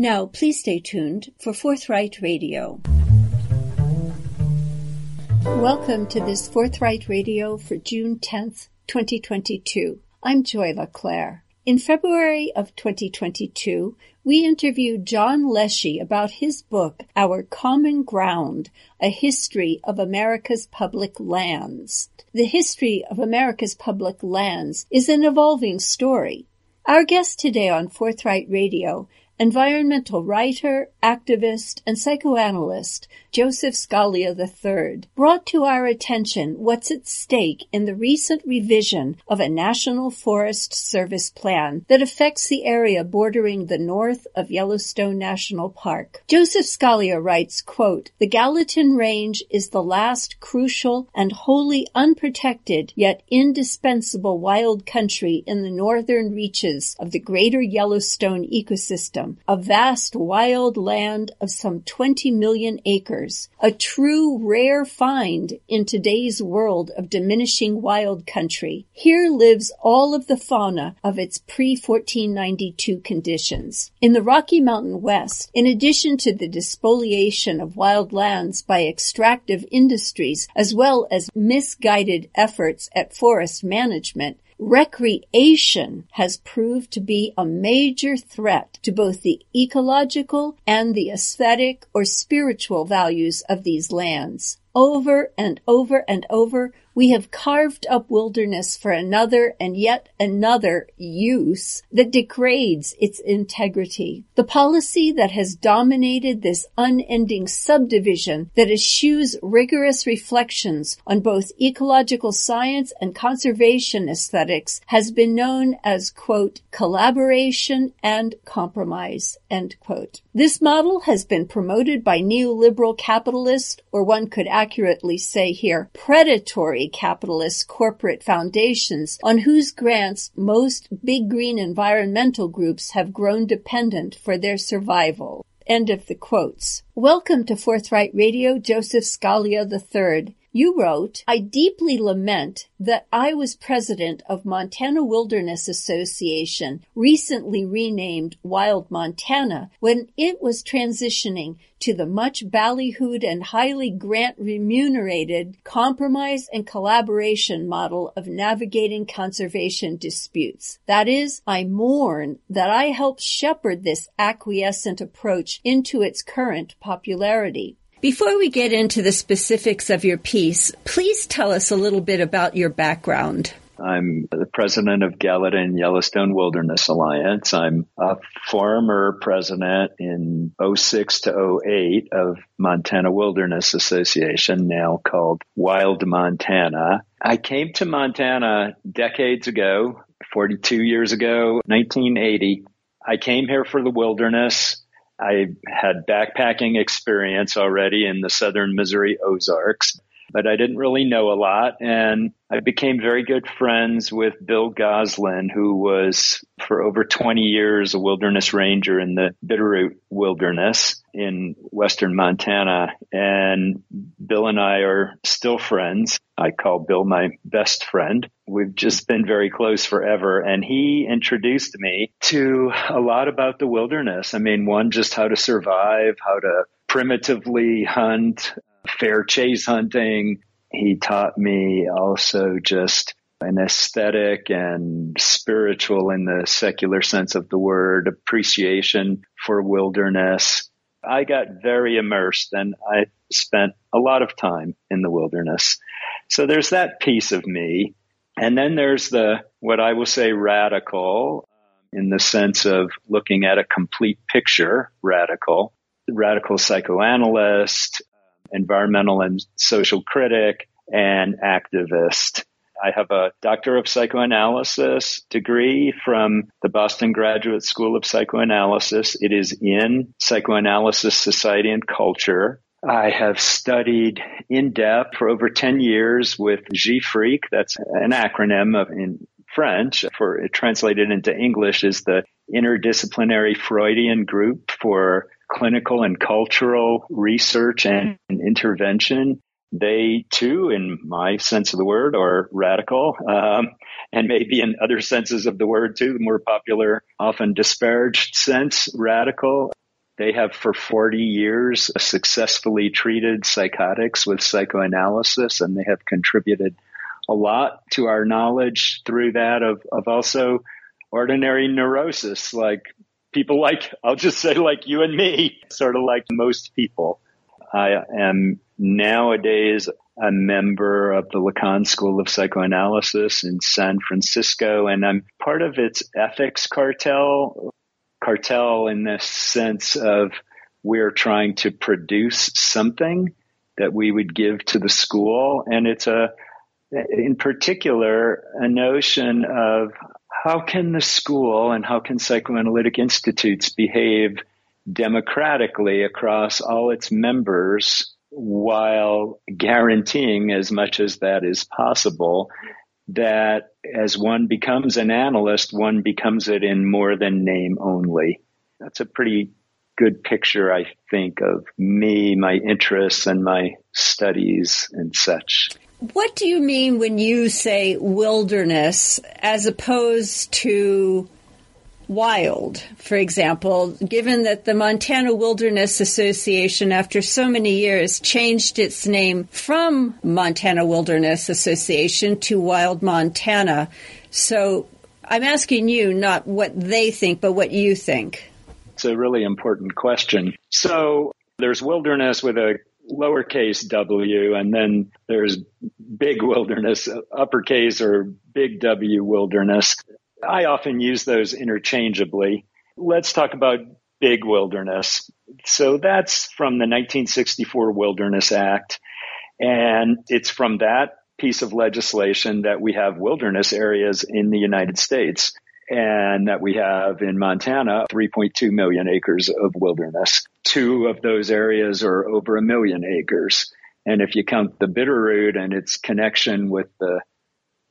Now, please stay tuned for Forthright Radio. Welcome to this Forthright Radio for June 10th, 2022. I'm Joy LeClaire. In February of 2022, we interviewed John Leshy about his book, Our Common Ground, A History of America's Public Lands. The history of America's public lands is an evolving story. Our guest today on Forthright Radio environmental writer, activist, and psychoanalyst Joseph Scalia III brought to our attention what's at stake in the recent revision of a National Forest Service plan that affects the area bordering the north of Yellowstone National Park. Joseph Scalia writes, quote, The Gallatin Range is the last crucial and wholly unprotected yet indispensable wild country in the northern reaches of the greater Yellowstone ecosystem a vast wild land of some 20 million acres, a true rare find in today's world of diminishing wild country. Here lives all of the fauna of its pre-1492 conditions. In the Rocky Mountain West, in addition to the despoliation of wild lands by extractive industries as well as misguided efforts at forest management, recreation has proved to be a major threat to both the ecological and the aesthetic or spiritual values of these lands. Over and over and over, we have carved up wilderness for another and yet another use that degrades its integrity. The policy that has dominated this unending subdivision that eschews rigorous reflections on both ecological science and conservation aesthetics has been known as, quote, collaboration and compromise, end quote. This model has been promoted by neoliberal capitalists, or one could accurately say here, predatory capitalist corporate foundations on whose grants most big green environmental groups have grown dependent for their survival. End of the quotes. Welcome to Forthright Radio, Joseph Scalia III. You wrote, I deeply lament that I was president of Montana Wilderness Association, recently renamed Wild Montana, when it was transitioning to the much ballyhooed and highly grant remunerated compromise and collaboration model of navigating conservation disputes. That is, I mourn that I helped shepherd this acquiescent approach into its current popularity. Before we get into the specifics of your piece, please tell us a little bit about your background. I'm the president of Gallatin Yellowstone Wilderness Alliance. I'm a former president in 06 to 08 of Montana Wilderness Association, now called Wild Montana. I came to Montana decades ago, 42 years ago, 1980. I came here for the wilderness. I had backpacking experience already in the southern Missouri Ozarks, but I didn't really know a lot. And I became very good friends with Bill Goslin, who was for over 20 years a wilderness ranger in the Bitterroot Wilderness in western Montana. And Bill and I are still friends. I call Bill my best friend. We've just been very close forever. And he introduced me to a lot about the wilderness. I mean, one, just how to survive, how to primitively hunt, fair chase hunting. He taught me also just an aesthetic and spiritual in the secular sense of the word appreciation for wilderness. I got very immersed and I spent a lot of time in the wilderness. So there's that piece of me. And then there's the, what I will say radical in the sense of looking at a complete picture, radical, radical psychoanalyst, environmental and social critic, and activist. I have a Doctor of Psychoanalysis degree from the Boston Graduate School of Psychoanalysis. It is in Psychoanalysis, Society, and Culture. I have studied in depth for over 10 years with GIFRIC. That's an acronym of in French for it translated into English is the Interdisciplinary Freudian Group for Clinical and Cultural Research and Intervention. They too, in my sense of the word, are radical, um, and maybe in other senses of the word too, the more popular, often disparaged sense, radical. They have for 40 years successfully treated psychotics with psychoanalysis, and they have contributed a lot to our knowledge through that of, of also ordinary neurosis, like people like, I'll just say like you and me, sort of like most people. I am nowadays a member of the Lacan School of Psychoanalysis in San Francisco, and I'm part of its ethics cartel. Cartel in the sense of we're trying to produce something that we would give to the school, and it's a, in particular, a notion of how can the school and how can psychoanalytic institutes behave democratically across all its members while guaranteeing as much as that is possible that as one becomes an analyst, one becomes it in more than name only. That's a pretty good picture, I think, of me, my interests, and my studies and such. What do you mean when you say wilderness as opposed to wild, for example, given that the Montana Wilderness Association, after so many years, changed its name from Montana Wilderness Association to Wild Montana. So I'm asking you not what they think, but what you think. It's a really important question. So there's wilderness with a lowercase w, and then there's big wilderness, uppercase or big W wilderness. I often use those interchangeably. Let's talk about big wilderness. So that's from the 1964 Wilderness Act. And it's from that piece of legislation that we have wilderness areas in the United States and that we have in Montana 3.2 million acres of wilderness. Two of those areas are over a million acres. And if you count the Bitterroot and its connection with the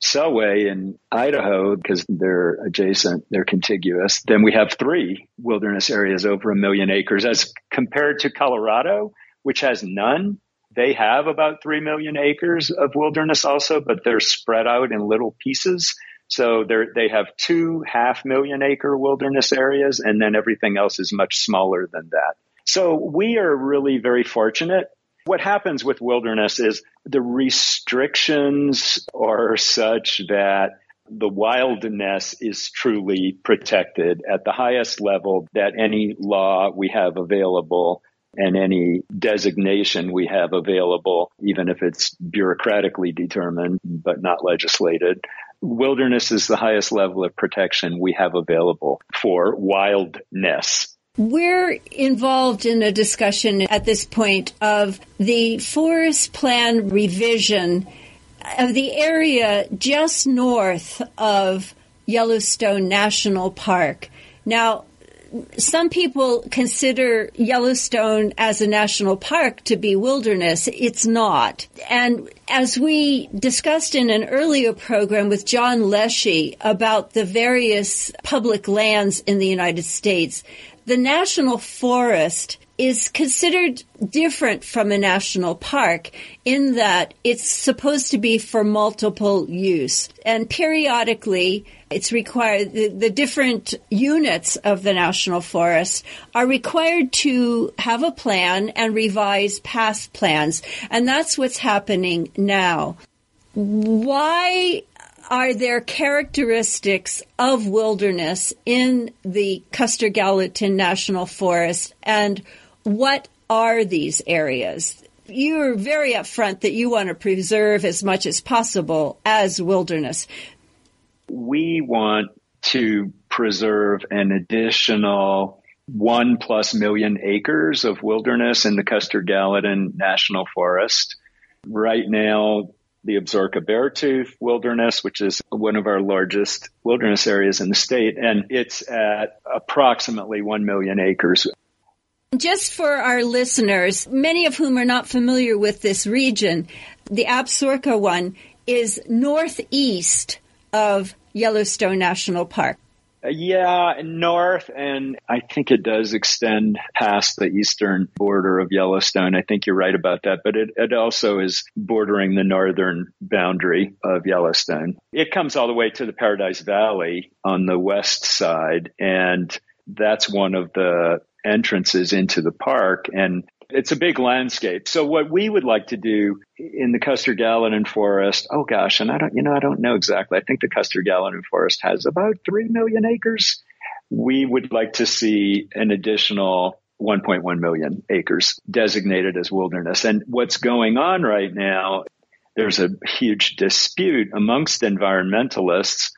Selway in Idaho, because they're adjacent, they're contiguous, then we have three wilderness areas over a million acres as compared to Colorado, which has none. They have about 3 million acres of wilderness also, but they're spread out in little pieces. So they have two half million acre wilderness areas, and then everything else is much smaller than that. So we are really very fortunate what happens with wilderness is the restrictions are such that the wildness is truly protected at the highest level that any law we have available and any designation we have available, even if it's bureaucratically determined but not legislated. Wilderness is the highest level of protection we have available for wildness. We're involved in a discussion at this point of the forest plan revision of the area just north of Yellowstone National Park. Now, some people consider Yellowstone as a national park to be wilderness. It's not. And as we discussed in an earlier program with John Leshy about the various public lands in the United States, the national forest is considered different from a national park in that it's supposed to be for multiple use. And periodically, it's required, the, the, different units of the national forest are required to have a plan and revise past plans. And that's what's happening now. Why are there characteristics of wilderness in the Custer Gallatin National Forest and what are these areas? You're very upfront that you want to preserve as much as possible as wilderness. We want to preserve an additional one plus million acres of wilderness in the Custer Gallatin National Forest. Right now, the Absaroka Beartooth Wilderness, which is one of our largest wilderness areas in the state, and it's at approximately 1 million acres. Just for our listeners, many of whom are not familiar with this region, the Absaroka one is northeast of Yellowstone National Park. Uh, yeah, north, and I think it does extend past the eastern border of Yellowstone. I think you're right about that, but it, it also is bordering the northern boundary of Yellowstone. It comes all the way to the Paradise Valley on the west side, and that's one of the entrances into the park. And it's a big landscape. So what we would like to do in the Custer Gallatin Forest, oh gosh, and I don't, you know, I don't know exactly. I think the Custer Gallatin Forest has about 3 million acres. We would like to see an additional 1.1 million acres designated as wilderness. And what's going on right now, there's a huge dispute amongst environmentalists,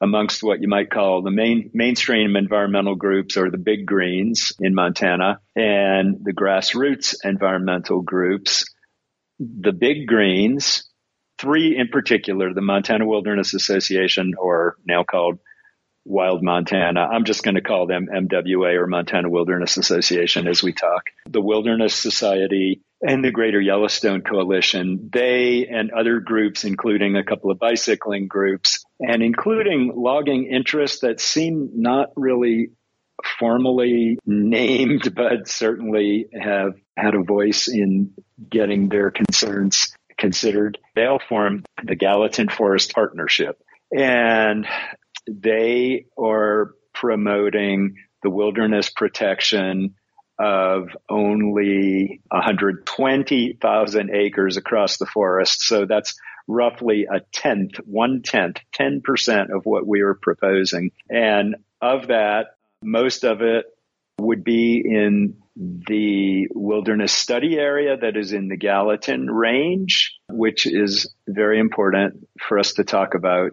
amongst what you might call the main mainstream environmental groups or the big greens in Montana and the grassroots environmental groups. The big greens, three in particular, the Montana Wilderness Association, or now called Wild Montana. I'm just going to call them MWA or Montana Wilderness Association as we talk. The Wilderness Society and the Greater Yellowstone Coalition, they and other groups, including a couple of bicycling groups and including logging interests that seem not really formally named, but certainly have had a voice in getting their concerns considered. They all form the Gallatin Forest Partnership. And they are promoting the wilderness protection of only 120,000 acres across the forest. So that's roughly a tenth, one tenth, 10% of what we were proposing. And of that, most of it would be in the wilderness study area that is in the Gallatin range, which is very important for us to talk about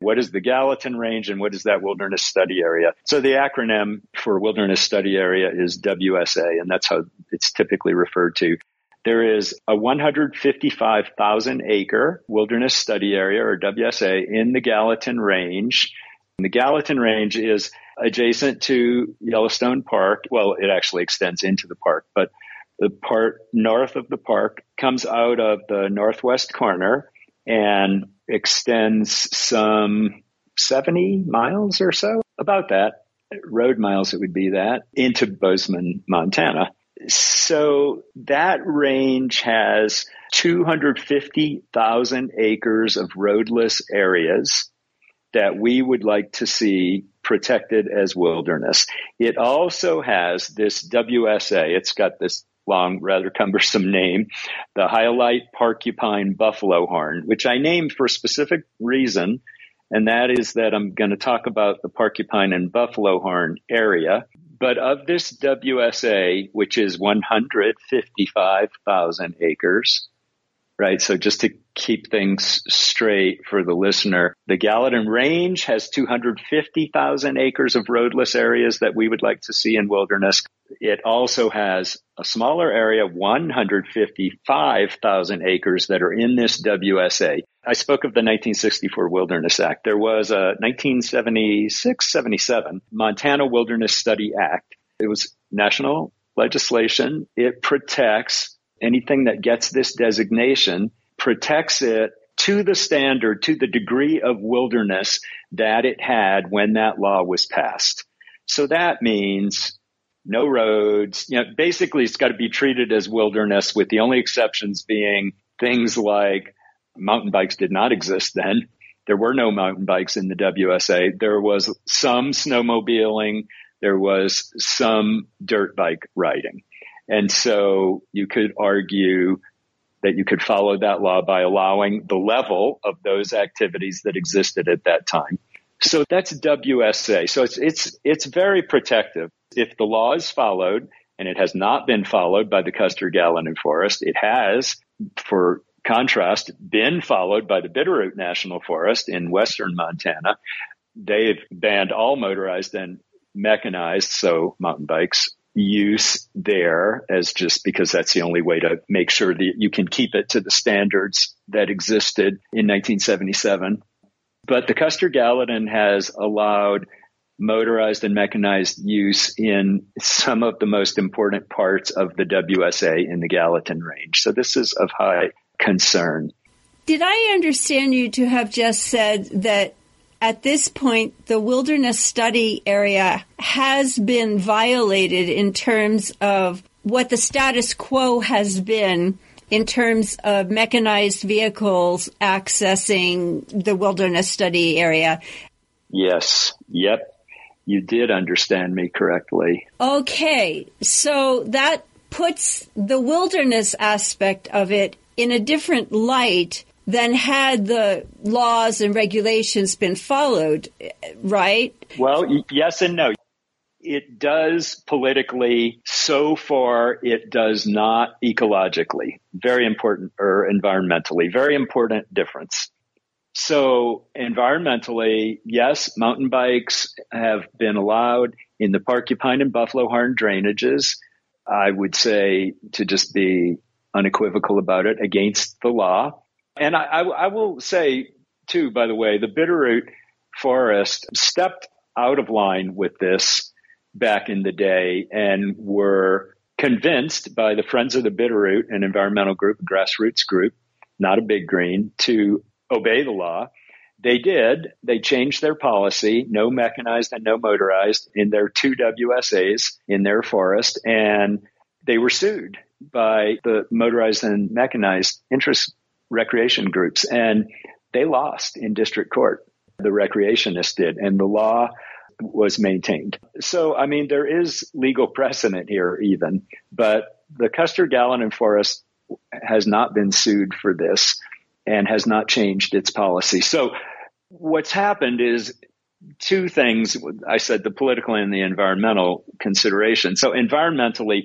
what is the Gallatin Range and what is that wilderness study area? So the acronym for wilderness study area is WSA, and that's how it's typically referred to. There is a 155,000 acre wilderness study area or WSA in the Gallatin Range. And the Gallatin Range is adjacent to Yellowstone Park. Well, it actually extends into the park, but the part north of the park comes out of the northwest corner and extends some 70 miles or so, about that. Road miles, it would be that, into Bozeman, Montana. So that range has 250,000 acres of roadless areas that we would like to see protected as wilderness. It also has this WSA. It's got this long, rather cumbersome name, the Hyalite Porcupine Buffalo Horn, which I named for a specific reason. And that is that I'm going to talk about the Porcupine and Buffalo Horn area. But of this WSA, which is 155,000 acres, right? So just to keep things straight for the listener, the Gallatin Range has 250,000 acres of roadless areas that we would like to see in wilderness. It also has a smaller area, 155,000 acres that are in this WSA. I spoke of the 1964 Wilderness Act. There was a 1976 77 Montana Wilderness Study Act. It was national legislation. It protects anything that gets this designation, protects it to the standard, to the degree of wilderness that it had when that law was passed. So that means no roads. You know, basically, it's got to be treated as wilderness, with the only exceptions being things like mountain bikes did not exist then. There were no mountain bikes in the WSA. There was some snowmobiling. There was some dirt bike riding. And so you could argue that you could follow that law by allowing the level of those activities that existed at that time. So that's WSA. So it's, it's, it's very protective. If the law is followed, and it has not been followed by the Custer Gallatin Forest, it has, for contrast, been followed by the Bitterroot National Forest in western Montana. They've banned all motorized and mechanized, so mountain bikes, use there as just because that's the only way to make sure that you can keep it to the standards that existed in 1977. But the Custer Gallatin has allowed motorized and mechanized use in some of the most important parts of the WSA in the Gallatin range. So this is of high concern. Did I understand you to have just said that at this point, the wilderness study area has been violated in terms of what the status quo has been in terms of mechanized vehicles accessing the wilderness study area. Yes. Yep. you did understand me correctly. Okay, so that puts the wilderness aspect of it in a different light than had the laws and regulations been followed, right? Well, yes and no. It does politically, so far it does not ecologically. Very important, or environmentally, very important difference. So environmentally, yes, mountain bikes have been allowed in the porcupine and buffalo horn drainages. I would say to just be unequivocal about it against the law. And I, I, I will say too, by the way, the Bitterroot Forest stepped out of line with this back in the day and were convinced by the Friends of the Bitterroot, an environmental group, a grassroots group, not a big green, to obey the law. They did. They changed their policy, no mechanized and no motorized in their two WSAs in their forest, and they were sued by the motorized and mechanized interest recreation groups. And they lost in district court. The recreationists did, and the law was maintained. So, I mean, there is legal precedent here, even, but the Custer Gallatin Forest has not been sued for this and has not changed its policy. So, what's happened is two things. I said the political and the environmental consideration. So, environmentally,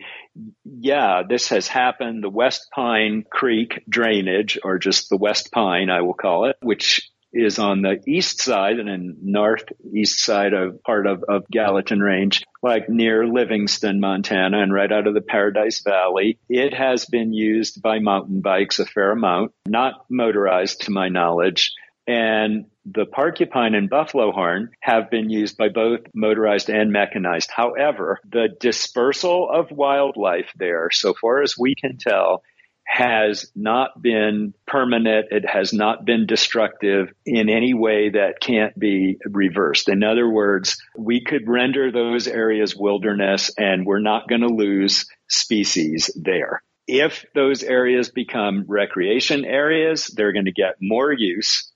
yeah, this has happened. The West Pine Creek drainage, or just the West Pine, I will call it, which is on the east side and in northeast side of part of, of Gallatin Range, like near Livingston, Montana, and right out of the Paradise Valley. It has been used by mountain bikes a fair amount, not motorized to my knowledge. And the porcupine and buffalo horn have been used by both motorized and mechanized. However, the dispersal of wildlife there, so far as we can tell, has not been permanent. It has not been destructive in any way that can't be reversed. In other words, we could render those areas wilderness and we're not going to lose species there. If those areas become recreation areas, they're going to get more use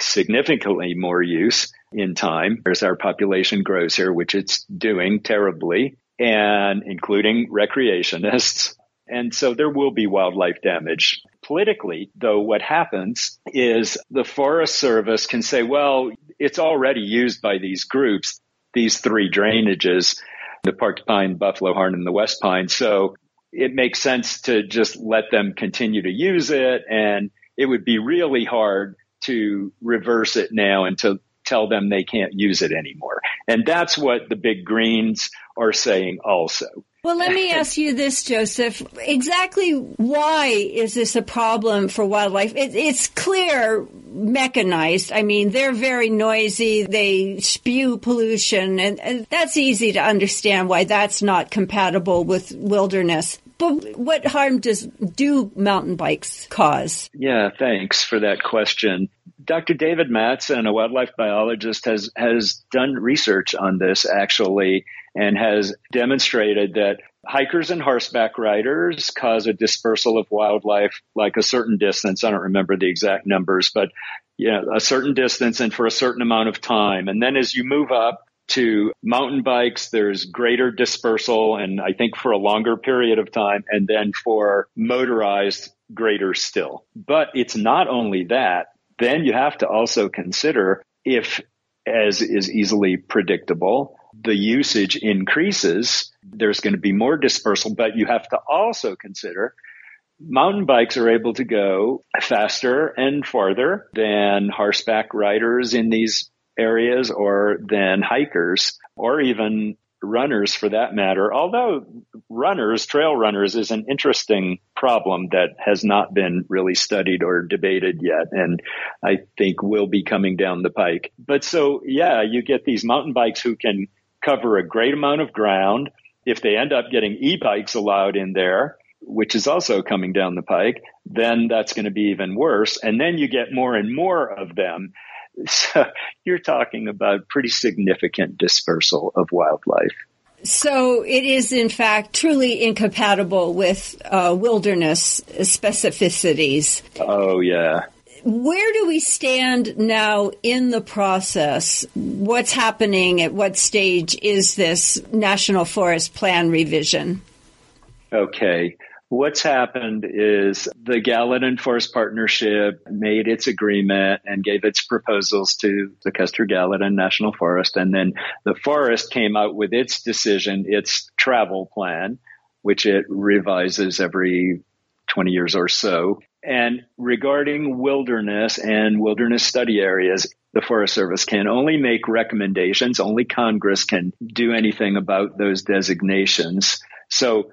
significantly more use in time as our population grows here, which it's doing terribly, and including recreationists. And so there will be wildlife damage. Politically, though, what happens is the Forest Service can say, well, it's already used by these groups, these three drainages, the porcupine, buffalo horn, and the west pine. So it makes sense to just let them continue to use it. And it would be really hard to reverse it now and to tell them they can't use it anymore. And that's what the big greens are saying also. Well, let me ask you this, Joseph. Exactly why is this a problem for wildlife? It, it's clear mechanized. I mean, they're very noisy. They spew pollution and, and that's easy to understand why that's not compatible with wilderness. But what harm does do mountain bikes cause? Yeah, thanks for that question. Dr. David Mattson, a wildlife biologist, has has done research on this actually and has demonstrated that hikers and horseback riders cause a dispersal of wildlife like a certain distance. I don't remember the exact numbers, but yeah, a certain distance and for a certain amount of time. And then as you move up, to mountain bikes, there's greater dispersal and I think for a longer period of time. And then for motorized, greater still. But it's not only that. Then you have to also consider if, as is easily predictable, the usage increases, there's going to be more dispersal, but you have to also consider mountain bikes are able to go faster and farther than horseback riders in these areas or than hikers or even runners for that matter. Although runners, trail runners is an interesting problem that has not been really studied or debated yet. And I think will be coming down the pike. But so, yeah, you get these mountain bikes who can cover a great amount of ground. If they end up getting e-bikes allowed in there, which is also coming down the pike, then that's going to be even worse. And then you get more and more of them. So you're talking about pretty significant dispersal of wildlife. So it is, in fact, truly incompatible with uh, wilderness specificities. Oh, yeah. where do we stand now in the process? What's happening? At what stage is this National Forest Plan revision? Okay. What's happened is the Gallatin Forest Partnership made its agreement and gave its proposals to the Custer Gallatin National Forest. And then the forest came out with its decision, its travel plan, which it revises every 20 years or so. And regarding wilderness and wilderness study areas, the Forest Service can only make recommendations. Only Congress can do anything about those designations. So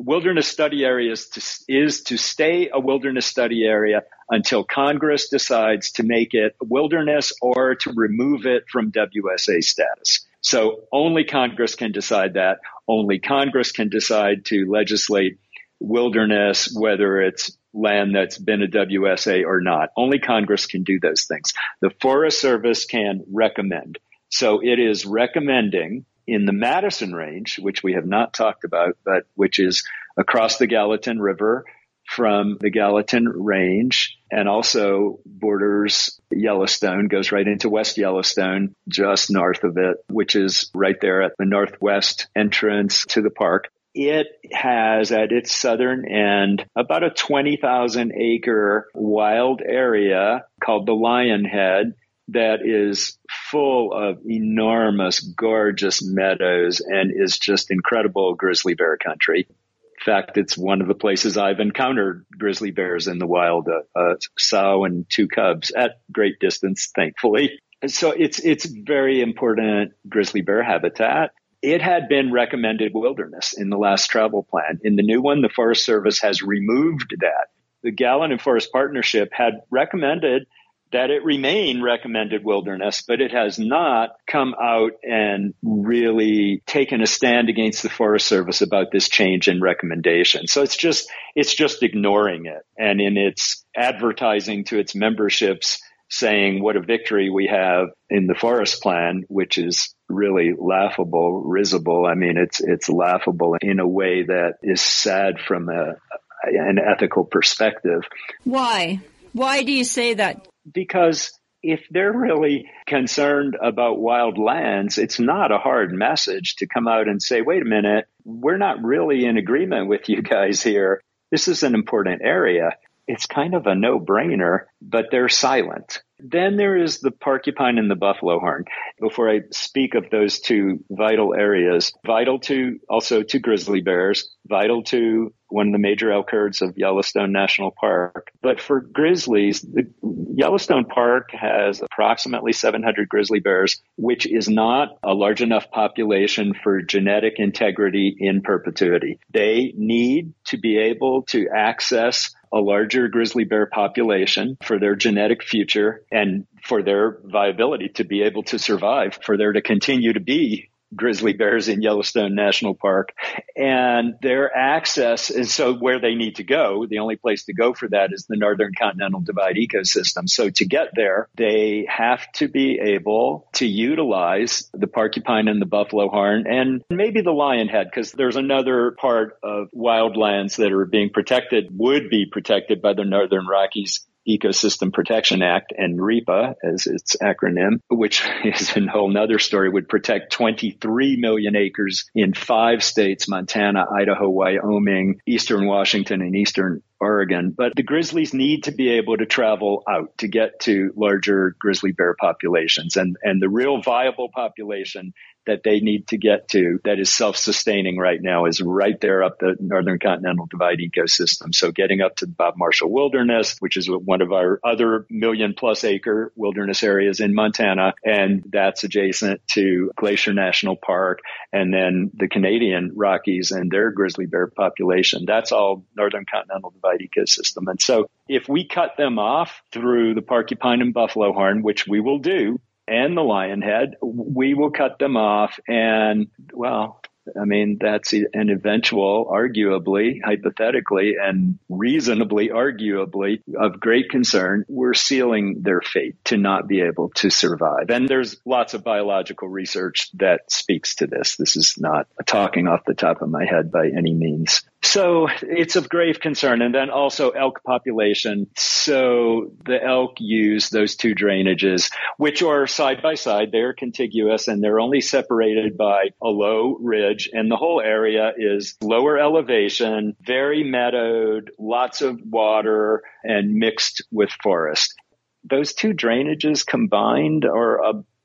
wilderness study areas to, is to stay a wilderness study area until Congress decides to make it wilderness or to remove it from WSA status. So only Congress can decide that. Only Congress can decide to legislate wilderness, whether it's land that's been a WSA or not. Only Congress can do those things. The Forest Service can recommend. So it is recommending in the Madison Range, which we have not talked about, but which is across the Gallatin River from the Gallatin Range and also borders Yellowstone, goes right into West Yellowstone, just north of it, which is right there at the northwest entrance to the park. It has at its southern end about a 20,000 acre wild area called the Lion Head that is full of enormous, gorgeous meadows and is just incredible grizzly bear country. In fact, it's one of the places I've encountered grizzly bears in the wild, a, a sow and two cubs at great distance, thankfully. So it's, it's very important grizzly bear habitat. It had been recommended wilderness in the last travel plan. In the new one, the Forest Service has removed that. The Gallatin Forest Partnership had recommended that it remain recommended wilderness, but it has not come out and really taken a stand against the Forest Service about this change in recommendation. So it's just, it's just ignoring it. And in its advertising to its memberships, saying what a victory we have in the forest plan, which is really laughable, risible. I mean, it's, it's laughable in a way that is sad from a, an ethical perspective. Why? Why do you say that? Because if they're really concerned about wild lands, it's not a hard message to come out and say, wait a minute, we're not really in agreement with you guys here. This is an important area. It's kind of a no brainer, but they're silent. Then there is the porcupine and the buffalo horn. Before I speak of those two vital areas, vital to also to grizzly bears, vital to one of the major elk herds of Yellowstone National Park. But for grizzlies, the Yellowstone Park has approximately 700 grizzly bears, which is not a large enough population for genetic integrity in perpetuity. They need to be able to access a larger grizzly bear population for their genetic future and for their viability to be able to survive, for there to continue to be grizzly bears in Yellowstone National Park and their access is so where they need to go. The only place to go for that is the Northern Continental Divide ecosystem. So to get there, they have to be able to utilize the porcupine and the buffalo horn and maybe the lion head because there's another part of wildlands that are being protected would be protected by the Northern Rockies Ecosystem Protection Act and NREPA as its acronym, which is a whole nother story, would protect 23 million acres in five states, Montana, Idaho, Wyoming, Eastern Washington, and Eastern Oregon. But the grizzlies need to be able to travel out to get to larger grizzly bear populations. And, and the real viable population that they need to get to that is self-sustaining right now is right there up the Northern Continental Divide ecosystem. So getting up to the Bob Marshall Wilderness, which is one of our other million plus acre wilderness areas in Montana. And that's adjacent to Glacier National Park and then the Canadian Rockies and their grizzly bear population. That's all Northern Continental Divide ecosystem. And so if we cut them off through the porcupine and buffalo horn, which we will do, and the lion head, we will cut them off. And well, I mean, that's an eventual, arguably, hypothetically, and reasonably, arguably, of great concern. We're sealing their fate to not be able to survive. And there's lots of biological research that speaks to this. This is not talking off the top of my head by any means. So it's of grave concern. And then also elk population. So the elk use those two drainages, which are side by side. They're contiguous and they're only separated by a low ridge. And the whole area is lower elevation, very meadowed, lots of water and mixed with forest those two drainages combined are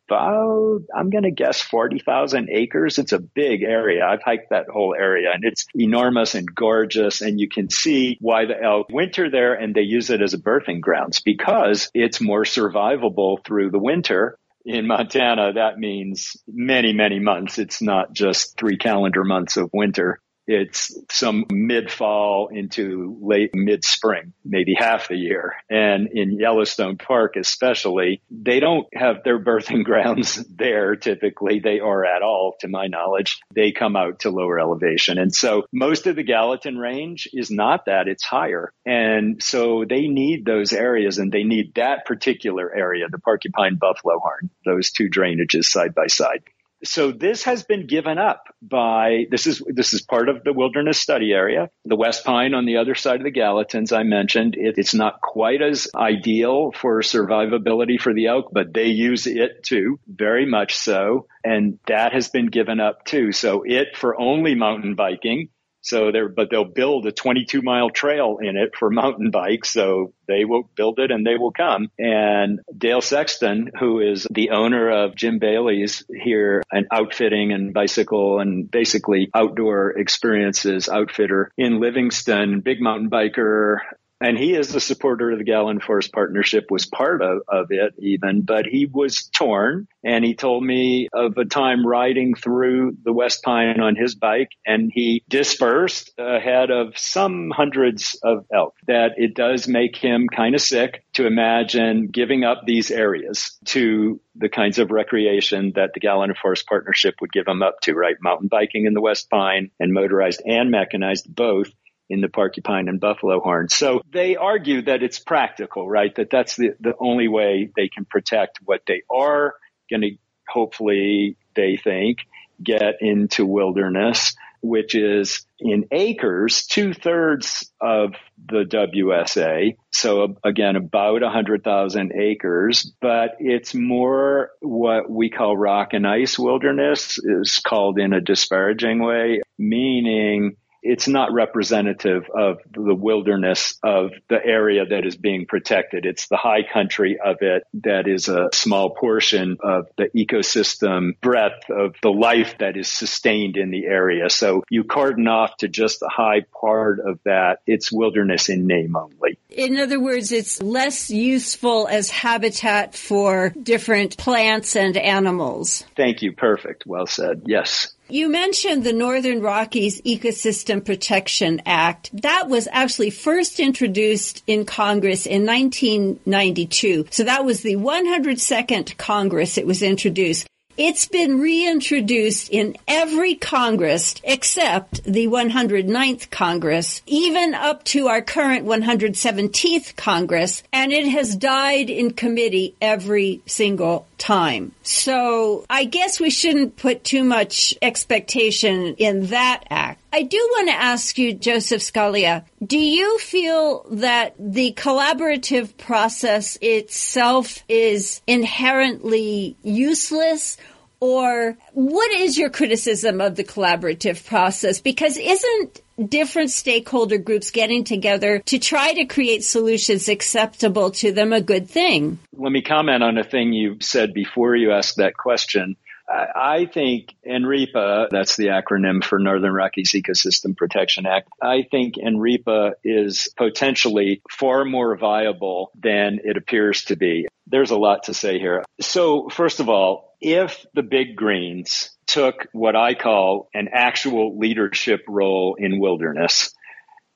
about, I'm going to guess 40,000 acres. It's a big area. I've hiked that whole area and it's enormous and gorgeous. And you can see why the elk winter there and they use it as a birthing grounds because it's more survivable through the winter in Montana, that means many, many months. It's not just three calendar months of winter. It's some mid fall into late mid spring, maybe half the year. And in Yellowstone Park, especially, they don't have their birthing grounds there typically. They are at all, to my knowledge. They come out to lower elevation. And so most of the Gallatin range is not that, it's higher. And so they need those areas and they need that particular area, the porcupine buffalo horn, those two drainages side by side so this has been given up by this is this is part of the wilderness study area. The west pine on the other side of the gallatins i mentioned it, it's not quite as ideal for survivability for the elk but they use it too very much so. And that has been given up too. So it for only mountain biking so they're, but they'll build a 22 mile trail in it for mountain bikes. So they will build it and they will come. And Dale Sexton, who is the owner of Jim Bailey's here, an outfitting and bicycle and basically outdoor experiences outfitter in Livingston, big mountain biker, and he is a supporter of the Gallatin Forest Partnership, was part of, of it even, but he was torn. And he told me of a time riding through the West Pine on his bike and he dispersed ahead of some hundreds of elk that it does make him kind of sick to imagine giving up these areas to the kinds of recreation that the Gallatin Forest Partnership would give him up to, right? Mountain biking in the West Pine and motorized and mechanized both in the porcupine and buffalo horn. So they argue that it's practical, right? That that's the, the only way they can protect what they are going to hopefully they think get into wilderness, which is in acres, two thirds of the WSA. So again, about a hundred thousand acres, but it's more what we call rock and ice wilderness is called in a disparaging way, meaning it's not representative of the wilderness of the area that is being protected. It's the high country of it that is a small portion of the ecosystem breadth of the life that is sustained in the area. So you cordon off to just the high part of that. It's wilderness in name only. In other words, it's less useful as habitat for different plants and animals. Thank you. Perfect. Well said. Yes. You mentioned the Northern Rockies Ecosystem Protection Act. That was actually first introduced in Congress in 1992. So that was the 102nd Congress it was introduced. It's been reintroduced in every Congress except the 109th Congress, even up to our current 117th Congress, and it has died in committee every single time. So I guess we shouldn't put too much expectation in that act. I do want to ask you, Joseph Scalia, do you feel that the collaborative process itself is inherently useless? Or what is your criticism of the collaborative process? Because isn't different stakeholder groups getting together to try to create solutions acceptable to them a good thing? Let me comment on a thing you said before you asked that question. I think NREPA, that's the acronym for Northern Rockies Ecosystem Protection Act, I think NREPA is potentially far more viable than it appears to be. There's a lot to say here. So, first of all, if the big greens took what I call an actual leadership role in wilderness,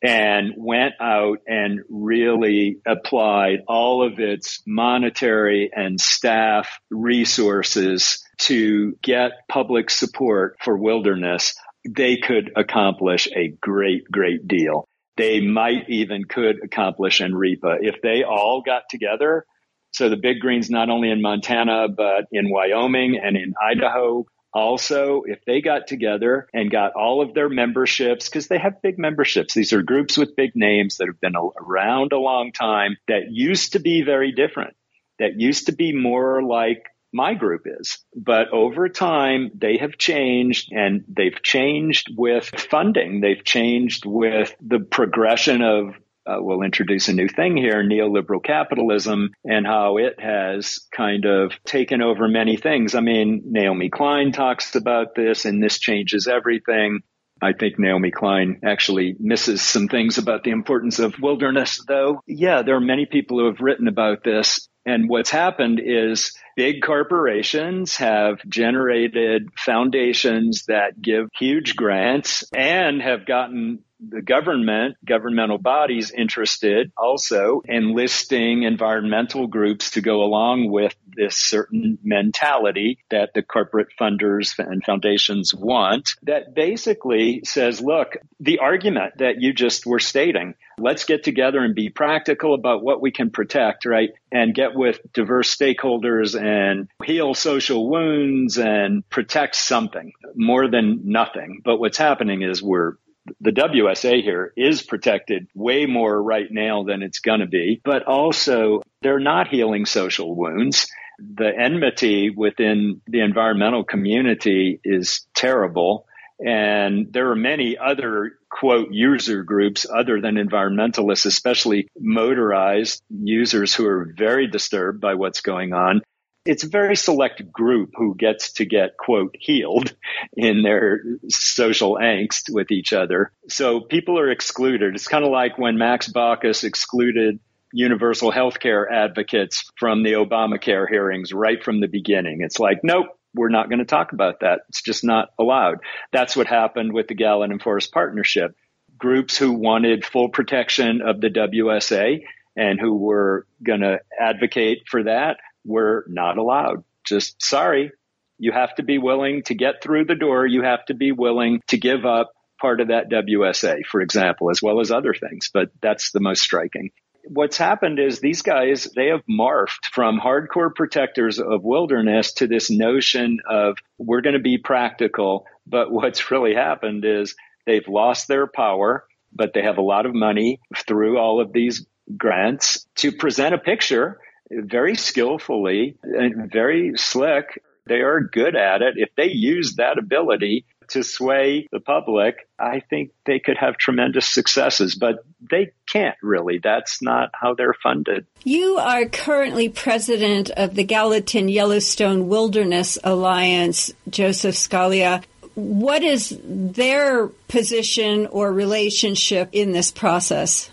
and went out and really applied all of its monetary and staff resources to get public support for wilderness, they could accomplish a great, great deal. They might even could accomplish NREPA if they all got together. So the big greens, not only in Montana, but in Wyoming and in Idaho, also, if they got together and got all of their memberships, because they have big memberships, these are groups with big names that have been around a long time that used to be very different, that used to be more like my group is. But over time, they have changed and they've changed with funding. They've changed with the progression of uh, we'll introduce a new thing here neoliberal capitalism and how it has kind of taken over many things. I mean, Naomi Klein talks about this and this changes everything. I think Naomi Klein actually misses some things about the importance of wilderness, though. Yeah, there are many people who have written about this. And what's happened is big corporations have generated foundations that give huge grants and have gotten the government, governmental bodies interested also enlisting environmental groups to go along with this certain mentality that the corporate funders and foundations want that basically says, look, the argument that you just were stating, let's get together and be practical about what we can protect, right? And get with diverse stakeholders and heal social wounds and protect something more than nothing. But what's happening is we're the WSA here is protected way more right now than it's going to be, but also they're not healing social wounds. The enmity within the environmental community is terrible. And there are many other quote user groups other than environmentalists, especially motorized users who are very disturbed by what's going on it's a very select group who gets to get quote healed in their social angst with each other. So people are excluded. It's kind of like when Max Baucus excluded universal health care advocates from the Obamacare hearings right from the beginning. It's like, nope, we're not going to talk about that. It's just not allowed. That's what happened with the Gallatin and Forest Partnership. Groups who wanted full protection of the WSA and who were going to advocate for that we're not allowed. Just sorry. You have to be willing to get through the door. You have to be willing to give up part of that WSA, for example, as well as other things. But that's the most striking. What's happened is these guys, they have morphed from hardcore protectors of wilderness to this notion of we're going to be practical. But what's really happened is they've lost their power, but they have a lot of money through all of these grants to present a picture very skillfully and very slick. They are good at it. If they use that ability to sway the public, I think they could have tremendous successes, but they can't really. That's not how they're funded. You are currently president of the Gallatin Yellowstone Wilderness Alliance, Joseph Scalia. What is their position or relationship in this process?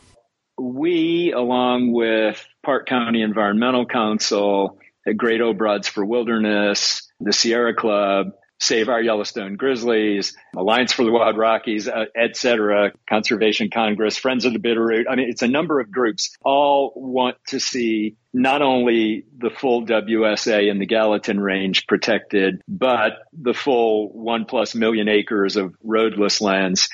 We, along with Park County Environmental Council, the Great Old Broads for Wilderness, the Sierra Club, Save Our Yellowstone Grizzlies, Alliance for the Wild Rockies, uh, et cetera, Conservation Congress, Friends of the Bitterroot. I mean, it's a number of groups all want to see not only the full WSA and the Gallatin Range protected, but the full one plus million acres of roadless lands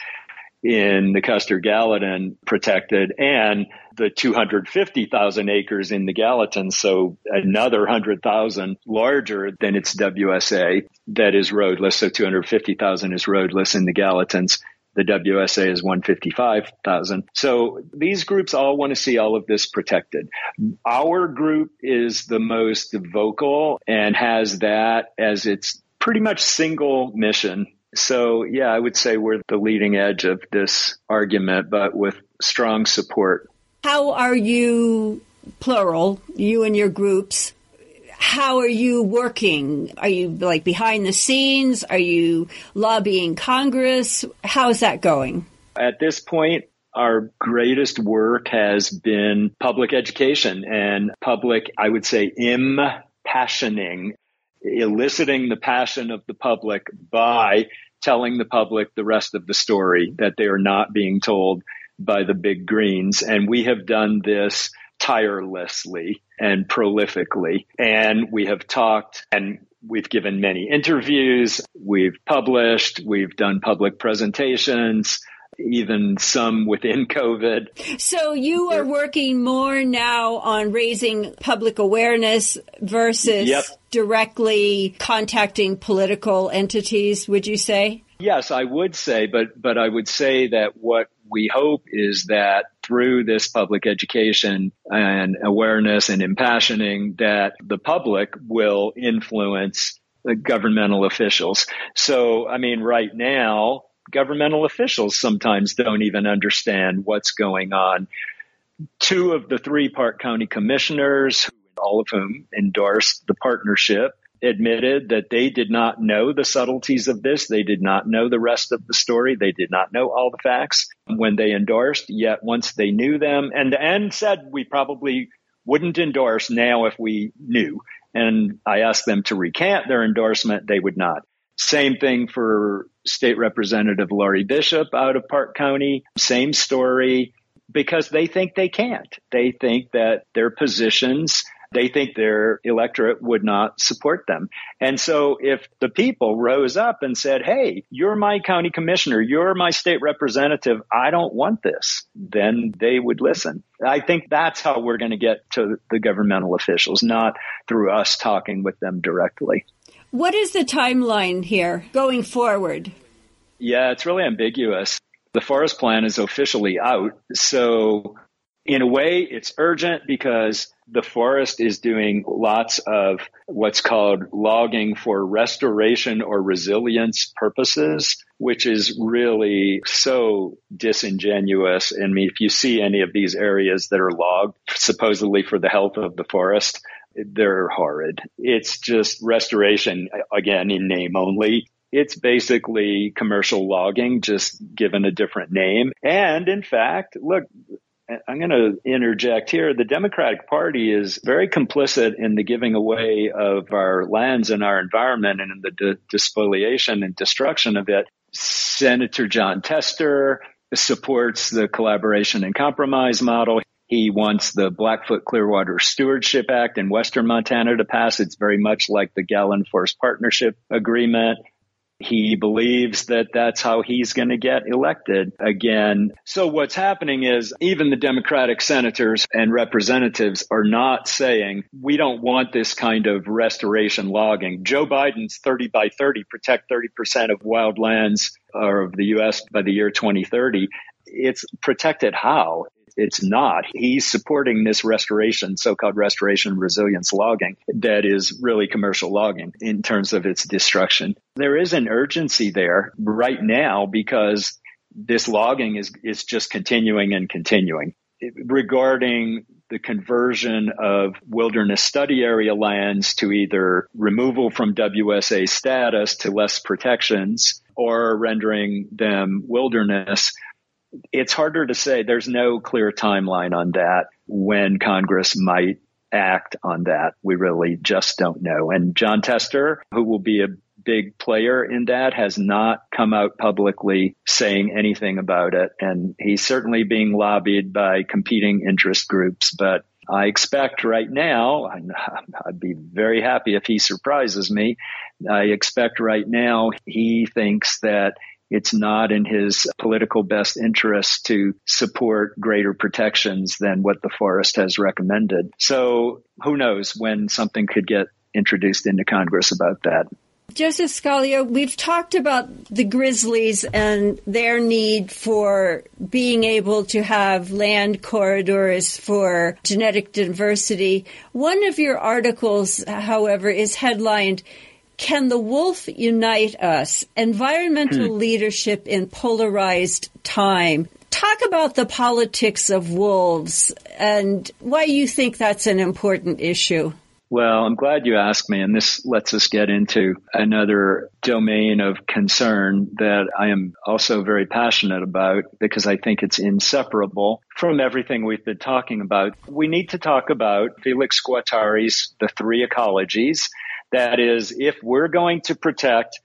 in the Custer Gallatin protected and the 250,000 acres in the Gallatin. So another 100,000 larger than its WSA that is roadless. So 250,000 is roadless in the Gallatins. The WSA is 155,000. So these groups all want to see all of this protected. Our group is the most vocal and has that as its pretty much single mission so, yeah, I would say we're the leading edge of this argument, but with strong support. How are you, plural, you and your groups, how are you working? Are you like behind the scenes? Are you lobbying Congress? How is that going? At this point, our greatest work has been public education and public, I would say, impassioning eliciting the passion of the public by telling the public the rest of the story that they are not being told by the big greens. And we have done this tirelessly and prolifically. And we have talked and we've given many interviews. We've published. We've done public presentations even some within COVID. So you are working more now on raising public awareness versus yep directly contacting political entities, would you say? Yes, I would say, but but I would say that what we hope is that through this public education and awareness and impassioning that the public will influence the governmental officials. So, I mean, right now, governmental officials sometimes don't even understand what's going on. Two of the three Park County commissioners, all of whom endorsed the partnership, admitted that they did not know the subtleties of this. They did not know the rest of the story. They did not know all the facts when they endorsed. Yet once they knew them and, and said we probably wouldn't endorse now if we knew. And I asked them to recant their endorsement. They would not. Same thing for State Representative Laurie Bishop out of Park County. Same story because they think they can't. They think that their positions they think their electorate would not support them. And so if the people rose up and said, Hey, you're my county commissioner, you're my state representative, I don't want this, then they would listen. I think that's how we're going to get to the governmental officials, not through us talking with them directly. What is the timeline here going forward? Yeah, it's really ambiguous. The forest plan is officially out. So in a way, it's urgent because the forest is doing lots of what's called logging for restoration or resilience purposes, which is really so disingenuous. I mean, if you see any of these areas that are logged supposedly for the health of the forest, they're horrid. It's just restoration, again, in name only. It's basically commercial logging, just given a different name. And in fact, look, I'm going to interject here. The Democratic Party is very complicit in the giving away of our lands and our environment and in the de- despoliation and destruction of it. Senator Jon Tester supports the collaboration and compromise model. He wants the Blackfoot Clearwater Stewardship Act in Western Montana to pass. It's very much like the Gallatin Forest Partnership Agreement. He believes that that's how he's going to get elected again. So what's happening is even the Democratic senators and representatives are not saying, we don't want this kind of restoration logging. Joe Biden's 30 by 30, protect 30% of wild lands uh, of the U.S. by the year 2030. It's protected how? It's not. He's supporting this restoration, so-called restoration resilience logging that is really commercial logging in terms of its destruction. There is an urgency there right now because this logging is, is just continuing and continuing. Regarding the conversion of wilderness study area lands to either removal from WSA status to less protections or rendering them wilderness, it's harder to say. There's no clear timeline on that when Congress might act on that. We really just don't know. And Jon Tester, who will be a big player in that, has not come out publicly saying anything about it. And he's certainly being lobbied by competing interest groups. But I expect right now, I'd be very happy if he surprises me. I expect right now he thinks that it's not in his political best interest to support greater protections than what the forest has recommended. So who knows when something could get introduced into Congress about that. Joseph Scalia, we've talked about the grizzlies and their need for being able to have land corridors for genetic diversity. One of your articles, however, is headlined can the wolf unite us? Environmental hmm. leadership in polarized time. Talk about the politics of wolves and why you think that's an important issue. Well, I'm glad you asked me, and this lets us get into another domain of concern that I am also very passionate about because I think it's inseparable from everything we've been talking about. We need to talk about Felix Guattari's The Three Ecologies that is, if we're going to protect,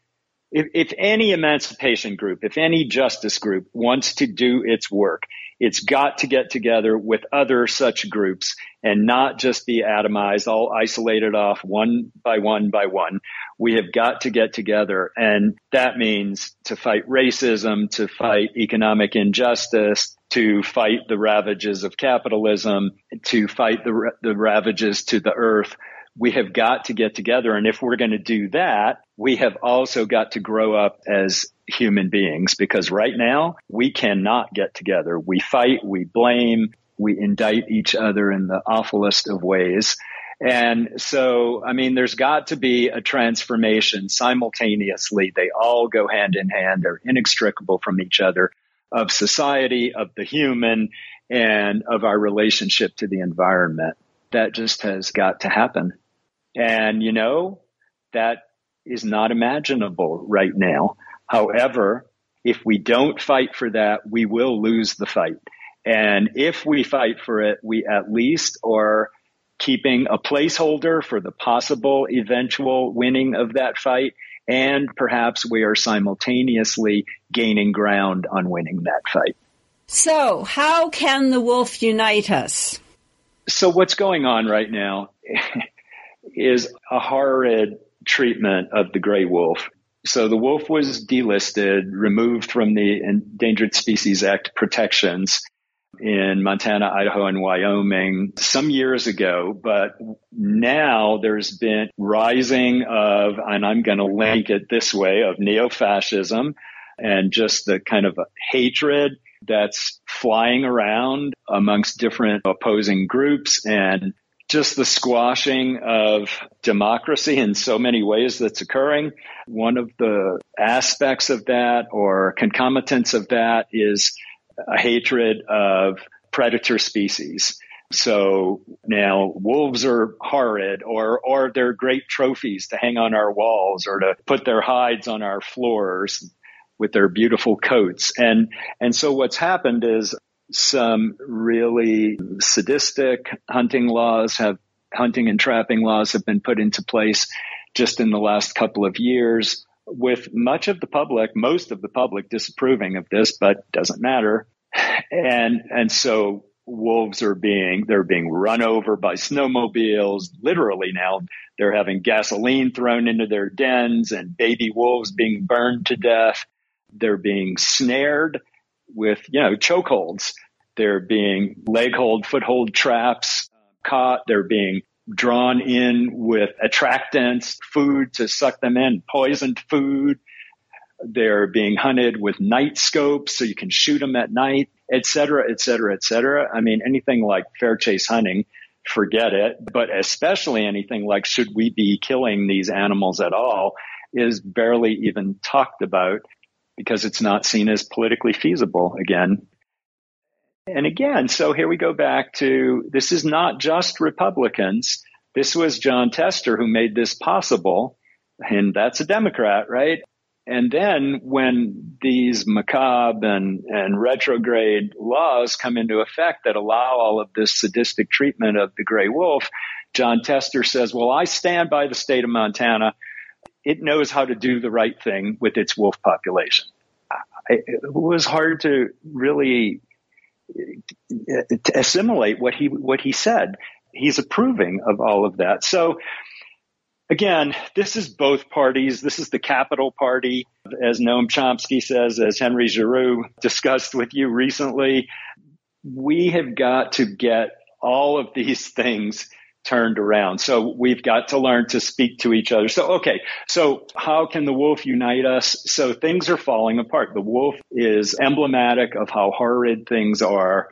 if, if any emancipation group, if any justice group wants to do its work, it's got to get together with other such groups and not just be atomized, all isolated off one by one by one. We have got to get together. And that means to fight racism, to fight economic injustice, to fight the ravages of capitalism, to fight the, the ravages to the earth we have got to get together. And if we're going to do that, we have also got to grow up as human beings because right now we cannot get together. We fight, we blame, we indict each other in the awfulest of ways. And so, I mean, there's got to be a transformation simultaneously. They all go hand in hand. They're inextricable from each other of society, of the human, and of our relationship to the environment. That just has got to happen. And, you know, that is not imaginable right now. However, if we don't fight for that, we will lose the fight. And if we fight for it, we at least are keeping a placeholder for the possible eventual winning of that fight. And perhaps we are simultaneously gaining ground on winning that fight. So, how can the wolf unite us? So, what's going on right now is a horrid treatment of the gray wolf. So, the wolf was delisted, removed from the Endangered Species Act protections in Montana, Idaho, and Wyoming some years ago, but now there's been rising of, and I'm going to link it this way, of neo-fascism and just the kind of hatred that's flying around amongst different opposing groups and just the squashing of democracy in so many ways that's occurring. One of the aspects of that or concomitants of that is a hatred of predator species. So now wolves are horrid or, or they're great trophies to hang on our walls or to put their hides on our floors with their beautiful coats. And, and so what's happened is some really sadistic hunting laws have, hunting and trapping laws have been put into place just in the last couple of years with much of the public, most of the public disapproving of this, but doesn't matter. And, and so wolves are being, they're being run over by snowmobiles. Literally now they're having gasoline thrown into their dens and baby wolves being burned to death. They're being snared with, you know, chokeholds. They're being leg hold, foothold traps caught. They're being drawn in with attractants, food to suck them in, poisoned food. They're being hunted with night scopes so you can shoot them at night, et cetera, et cetera, et cetera. I mean, anything like fair chase hunting, forget it. But especially anything like should we be killing these animals at all is barely even talked about because it's not seen as politically feasible again. And again, so here we go back to this is not just Republicans. This was Jon Tester who made this possible. And that's a Democrat, right? And then when these macabre and, and retrograde laws come into effect that allow all of this sadistic treatment of the gray wolf, Jon Tester says, well, I stand by the state of Montana. It knows how to do the right thing with its wolf population. It was hard to really uh, to assimilate what he what he said. He's approving of all of that. So again, this is both parties. This is the capital party, as Noam Chomsky says, as Henry Giroux discussed with you recently. We have got to get all of these things turned around. So we've got to learn to speak to each other. So, okay. So how can the wolf unite us? So things are falling apart. The wolf is emblematic of how horrid things are.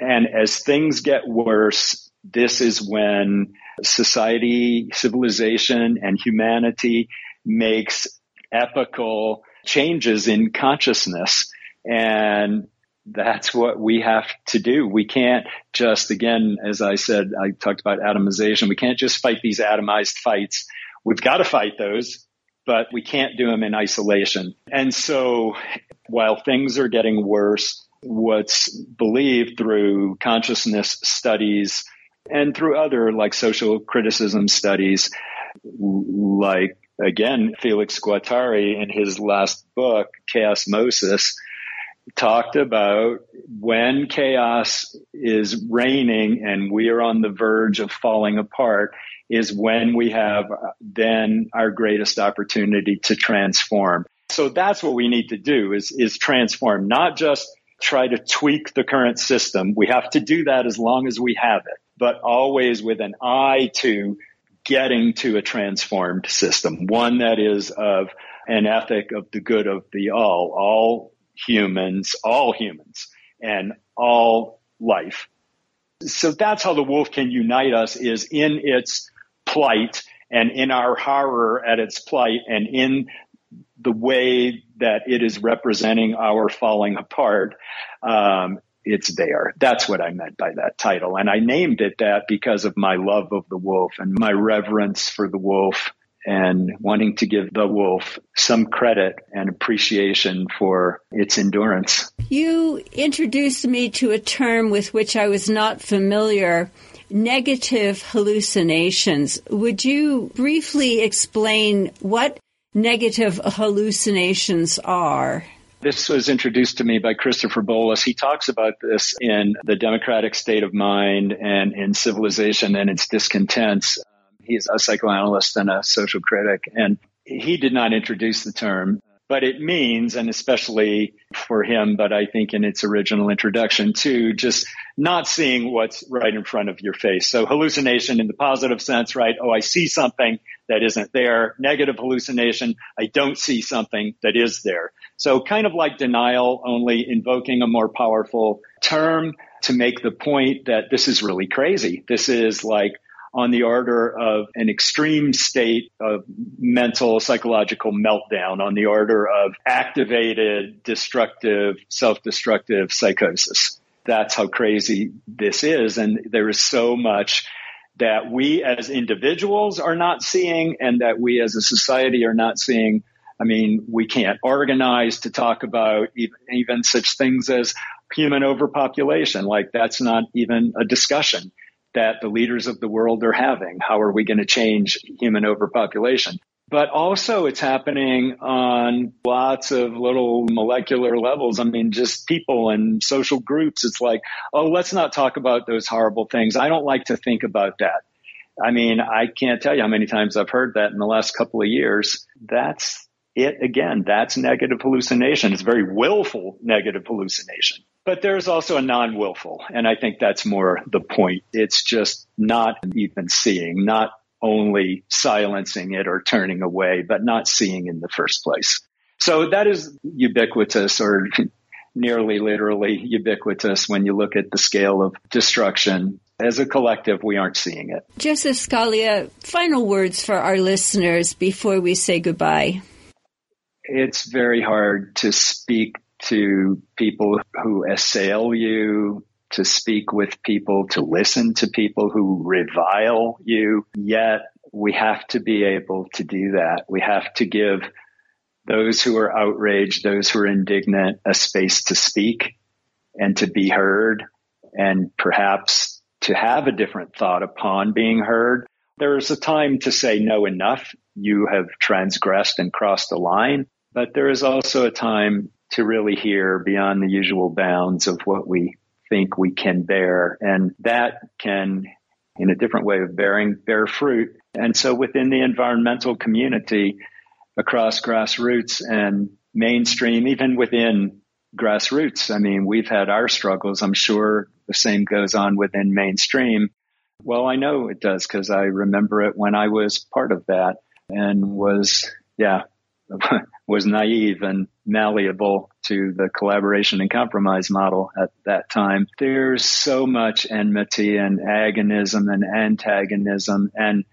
And as things get worse, this is when society, civilization, and humanity makes epical changes in consciousness. And that's what we have to do. We can't just, again, as I said, I talked about atomization. We can't just fight these atomized fights. We've got to fight those, but we can't do them in isolation. And so while things are getting worse, what's believed through consciousness studies and through other like social criticism studies, like again, Felix Guattari in his last book, Chaosmosis, talked about when chaos is reigning and we are on the verge of falling apart is when we have uh, then our greatest opportunity to transform. So that's what we need to do is, is transform, not just try to tweak the current system. We have to do that as long as we have it, but always with an eye to getting to a transformed system, one that is of an ethic of the good of the all, all humans, all humans, and all life. So that's how the wolf can unite us is in its plight and in our horror at its plight and in the way that it is representing our falling apart. Um, it's there. That's what I meant by that title. And I named it that because of my love of the wolf and my reverence for the wolf and wanting to give the wolf some credit and appreciation for its endurance. You introduced me to a term with which I was not familiar negative hallucinations. Would you briefly explain what negative hallucinations are? This was introduced to me by Christopher Bollas. He talks about this in The Democratic State of Mind and in Civilization and its Discontents. He's a psychoanalyst and a social critic, and he did not introduce the term, but it means, and especially for him, but I think in its original introduction too, just not seeing what's right in front of your face. So hallucination in the positive sense, right? Oh, I see something that isn't there. Negative hallucination. I don't see something that is there. So kind of like denial, only invoking a more powerful term to make the point that this is really crazy. This is like on the order of an extreme state of mental psychological meltdown on the order of activated destructive self-destructive psychosis. That's how crazy this is and there is so much that we as individuals are not seeing and that we as a society are not seeing. I mean, we can't organize to talk about even, even, such things as human overpopulation. Like that's not even a discussion that the leaders of the world are having. How are we going to change human overpopulation? But also it's happening on lots of little molecular levels. I mean, just people and social groups. It's like, oh, let's not talk about those horrible things. I don't like to think about that. I mean, I can't tell you how many times I've heard that in the last couple of years. That's it again. That's negative hallucination. It's very willful negative hallucination. But there's also a non-willful, and I think that's more the point. It's just not even seeing, not only silencing it or turning away, but not seeing in the first place. So that is ubiquitous or nearly literally ubiquitous when you look at the scale of destruction. As a collective, we aren't seeing it. Joseph Scalia, final words for our listeners before we say goodbye. It's very hard to speak to people who assail you, to speak with people, to listen to people who revile you. Yet we have to be able to do that. We have to give those who are outraged, those who are indignant, a space to speak and to be heard and perhaps to have a different thought upon being heard. There is a time to say no enough. You have transgressed and crossed a line, but there is also a time to really hear beyond the usual bounds of what we think we can bear. And that can, in a different way of bearing, bear fruit. And so within the environmental community, across grassroots and mainstream, even within grassroots, I mean, we've had our struggles. I'm sure the same goes on within mainstream. Well, I know it does because I remember it when I was part of that and was, yeah, was naive and malleable to the collaboration and compromise model at that time. There's so much enmity and agonism and antagonism, and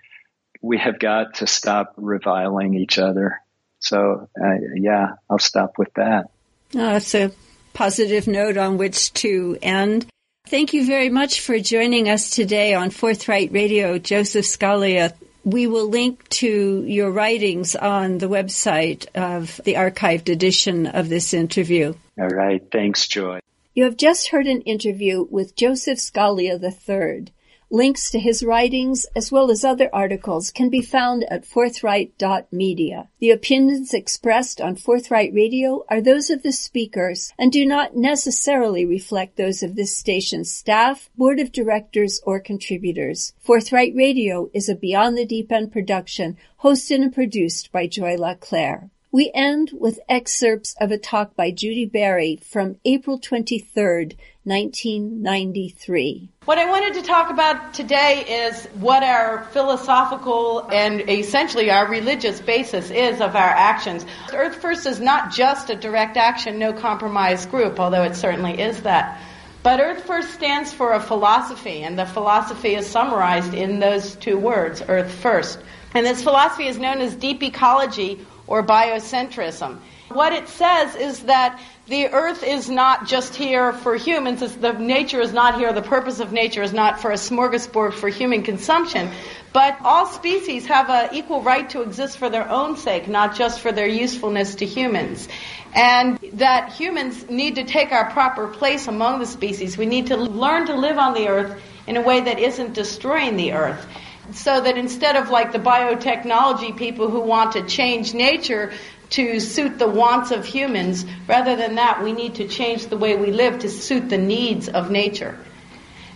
we have got to stop reviling each other. So, uh, yeah, I'll stop with that. Oh, that's a positive note on which to end. Thank you very much for joining us today on Forthright Radio, Joseph Scalia. We will link to your writings on the website of the archived edition of this interview. All right. Thanks, Joy. You have just heard an interview with Joseph Scalia III. Links to his writings, as well as other articles, can be found at forthright.media. The opinions expressed on Forthright Radio are those of the speakers and do not necessarily reflect those of this station's staff, board of directors, or contributors. Forthright Radio is a Beyond the Deep End production, hosted and produced by Joy LaClaire. We end with excerpts of a talk by Judi Bari from April 23rd, 1993. What I wanted to talk about today is what our philosophical and essentially our religious basis is of our actions. Earth First is not just a direct action, no compromise group, although it certainly is that. But Earth First stands for a philosophy, and the philosophy is summarized in those two words, Earth First. And this philosophy is known as deep ecology or biocentrism. What it says is that the earth is not just here for humans. It's the nature is not here. The purpose of nature is not for a smorgasbord for human consumption. But all species have an equal right to exist for their own sake, not just for their usefulness to humans. And that humans need to take our proper place among the species. We need to learn to live on the earth in a way that isn't destroying the earth so that instead of like the biotechnology people who want to change nature to suit the wants of humans, rather than that, we need to change the way we live to suit the needs of nature.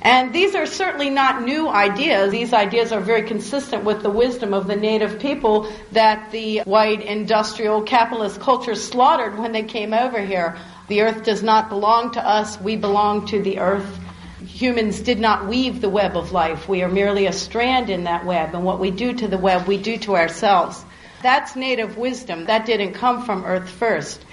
And these are certainly not new ideas. These ideas are very consistent with the wisdom of the native people that the white industrial capitalist culture slaughtered when they came over here. The earth does not belong to us, we belong to the earth humans did not weave the web of life. We are merely a strand in that web, and what we do to the web, we do to ourselves. That's native wisdom. That didn't come from Earth first.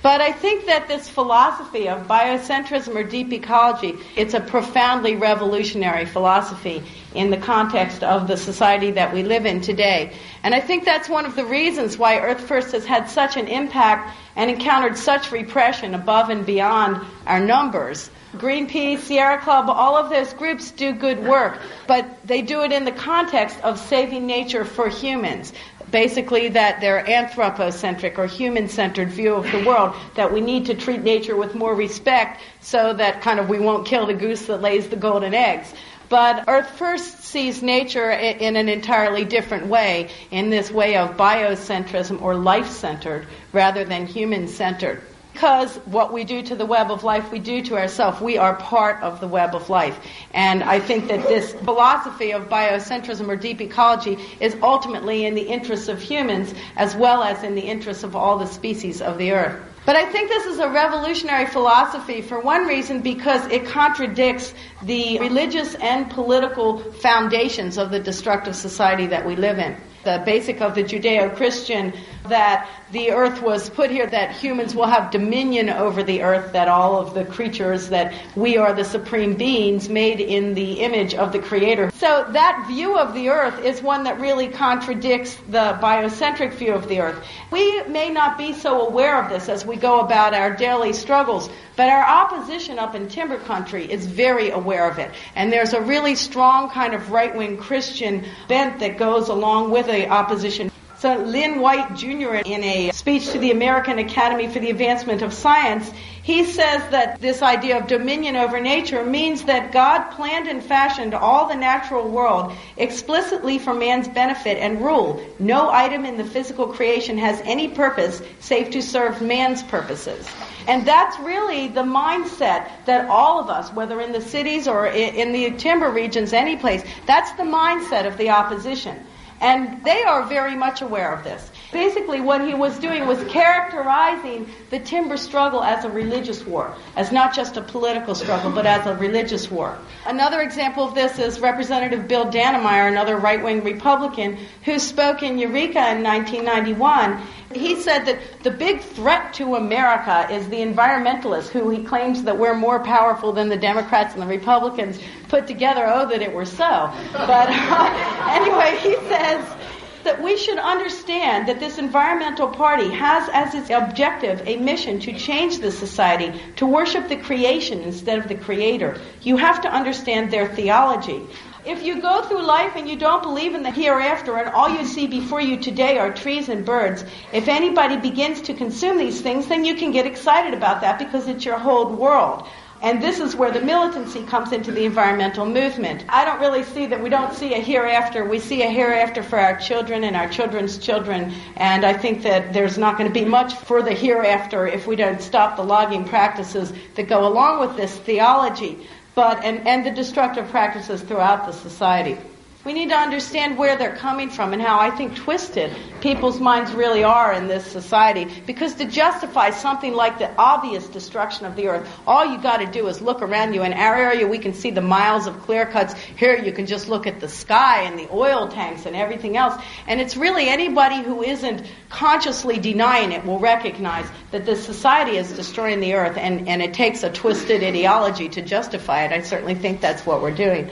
But I think that this philosophy of biocentrism or deep ecology, it's a profoundly revolutionary philosophy in the context of the society that we live in today. And I think that's one of the reasons why Earth First has had such an impact and encountered such repression above and beyond our numbers. Greenpeace, Sierra Club, all of those groups do good work, but they do it in the context of saving nature for humans. Basically, that they're anthropocentric or human centered view of the world, that we need to treat nature with more respect so that kind of we won't kill the goose that lays the golden eggs. But Earth First sees nature in an entirely different way, in this way of biocentrism or life centered rather than human centered because what we do to the web of life, we do to ourselves. We are part of the web of life. And I think that this philosophy of biocentrism or deep ecology is ultimately in the interests of humans as well as in the interests of all the species of the earth. But I think this is a revolutionary philosophy for one reason because it contradicts the religious and political foundations of the destructive society that we live in. The basic of the Judeo Christian that the earth was put here that humans will have dominion over the earth, that all of the creatures, that we are the supreme beings made in the image of the Creator. So that view of the earth is one that really contradicts the biocentric view of the earth. We may not be so aware of this as we go about our daily struggles, but our opposition up in timber country is very aware of it. And there's a really strong kind of right wing Christian bent that goes along with the opposition. So Lynn White Jr. in a speech to the American Academy for the Advancement of Science, he says that this idea of dominion over nature means that God planned and fashioned all the natural world explicitly for man's benefit and rule. No item in the physical creation has any purpose save to serve man's purposes. And that's really the mindset that all of us, whether in the cities or in the timber regions, any place, that's the mindset of the opposition. And they are very much aware of this. Basically, what he was doing was characterizing the timber struggle as a religious war, as not just a political struggle, but as a religious war. Another example of this is Representative Bill Dannemeyer, another right wing Republican, who spoke in Eureka in 1991. He said that the big threat to America is the environmentalists, who he claims that we're more powerful than the Democrats and the Republicans put together. Oh, that it were so. But uh, anyway, he says that we should understand that this environmental party has as its objective a mission to change the society, to worship the creation instead of the creator. You have to understand their theology. If you go through life and you don't believe in the hereafter and all you see before you today are trees and birds, if anybody begins to consume these things, then you can get excited about that because it's your whole world. And this is where the militancy comes into the environmental movement. I don't really see that we don't see a hereafter. We see a hereafter for our children and our children's children. And I think that there's not going to be much for the hereafter if we don't stop the logging practices that go along with this theology, but and, and the destructive practices throughout the society. We need to understand where they're coming from and how I think twisted people's minds really are in this society. Because to justify something like the obvious destruction of the earth, all you got to do is look around you. In our area, we can see the miles of clear cuts. Here, you can just look at the sky and the oil tanks and everything else. And it's really anybody who isn't consciously denying it will recognize that this society is destroying the earth, and, and it takes a twisted ideology to justify it. I certainly think that's what we're doing.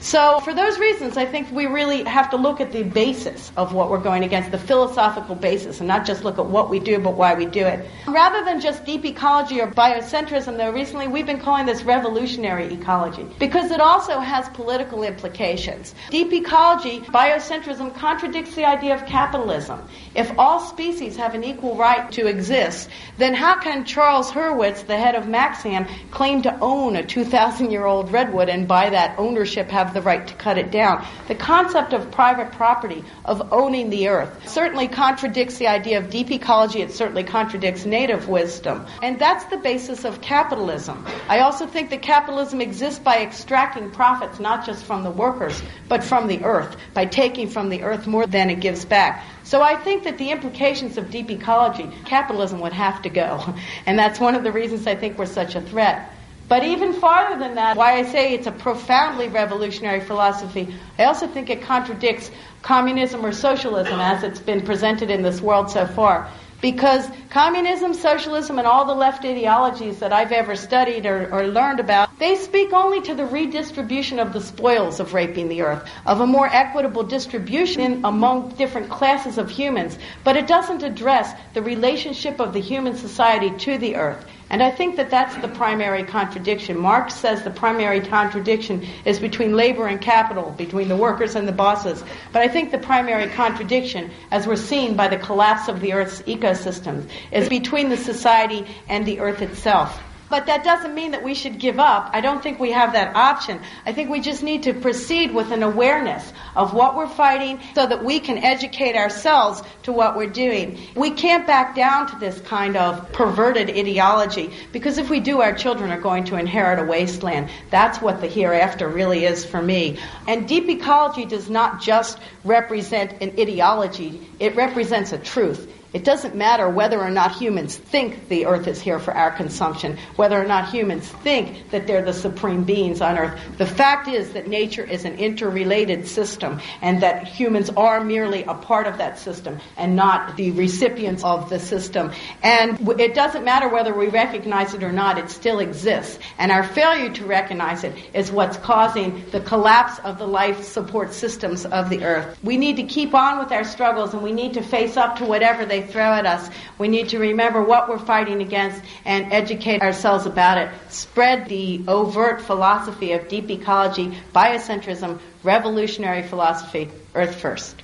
So, for those reasons, I think we really have to look at the basis of what we're going against, the philosophical basis, and not just look at what we do, but why we do it. Rather than just deep ecology or biocentrism, though, recently we've been calling this revolutionary ecology because it also has political implications. Deep ecology, biocentrism, contradicts the idea of capitalism. If all species have an equal right to exist, then how can Charles Hurwitz, the head of Maxxam, claim to own a 2,000 year old redwood and by that ownership have the right to cut it down. The concept of private property, of owning the earth, certainly contradicts the idea of deep ecology. It certainly contradicts native wisdom. And that's the basis of capitalism. I also think that capitalism exists by extracting profits not just from the workers, but from the earth, by taking from the earth more than it gives back. So I think that the implications of deep ecology, capitalism would have to go. And that's one of the reasons I think we're such a threat. But even farther than that, why I say it's a profoundly revolutionary philosophy, I also think it contradicts communism or socialism as it's been presented in this world so far. Because communism, socialism, and all the left ideologies that I've ever studied or, or, learned about, they speak only to the redistribution of the spoils of raping the earth, of a more equitable distribution among different classes of humans. But it doesn't address the relationship of the human society to the earth. And I think that that's the primary contradiction. Marx says the primary contradiction is between labor and capital, between the workers and the bosses. But I think the primary contradiction, as we're seeing by the collapse of the Earth's ecosystems, is between the society and the Earth itself. But that doesn't mean that we should give up. I don't think we have that option. I think we just need to proceed with an awareness of what we're fighting so that we can educate ourselves to what we're doing. We can't back down to this kind of perverted ideology because if we do, our children are going to inherit a wasteland. That's what the hereafter really is for me. And deep ecology does not just represent an ideology, it represents a truth. It doesn't matter whether or not humans think the earth is here for our consumption, whether or not humans think that they're the supreme beings on earth. The fact is that nature is an interrelated system and that humans are merely a part of that system and not the recipients of the system. And it doesn't matter whether we recognize it or not, it still exists. And our failure to recognize it is what's causing the collapse of the life support systems of the earth. We need to keep on with our struggles and we need to face up to whatever they they throw at us. We need to remember what we're fighting against and educate ourselves about it. Spread the overt philosophy of deep ecology, biocentrism, revolutionary philosophy, Earth first.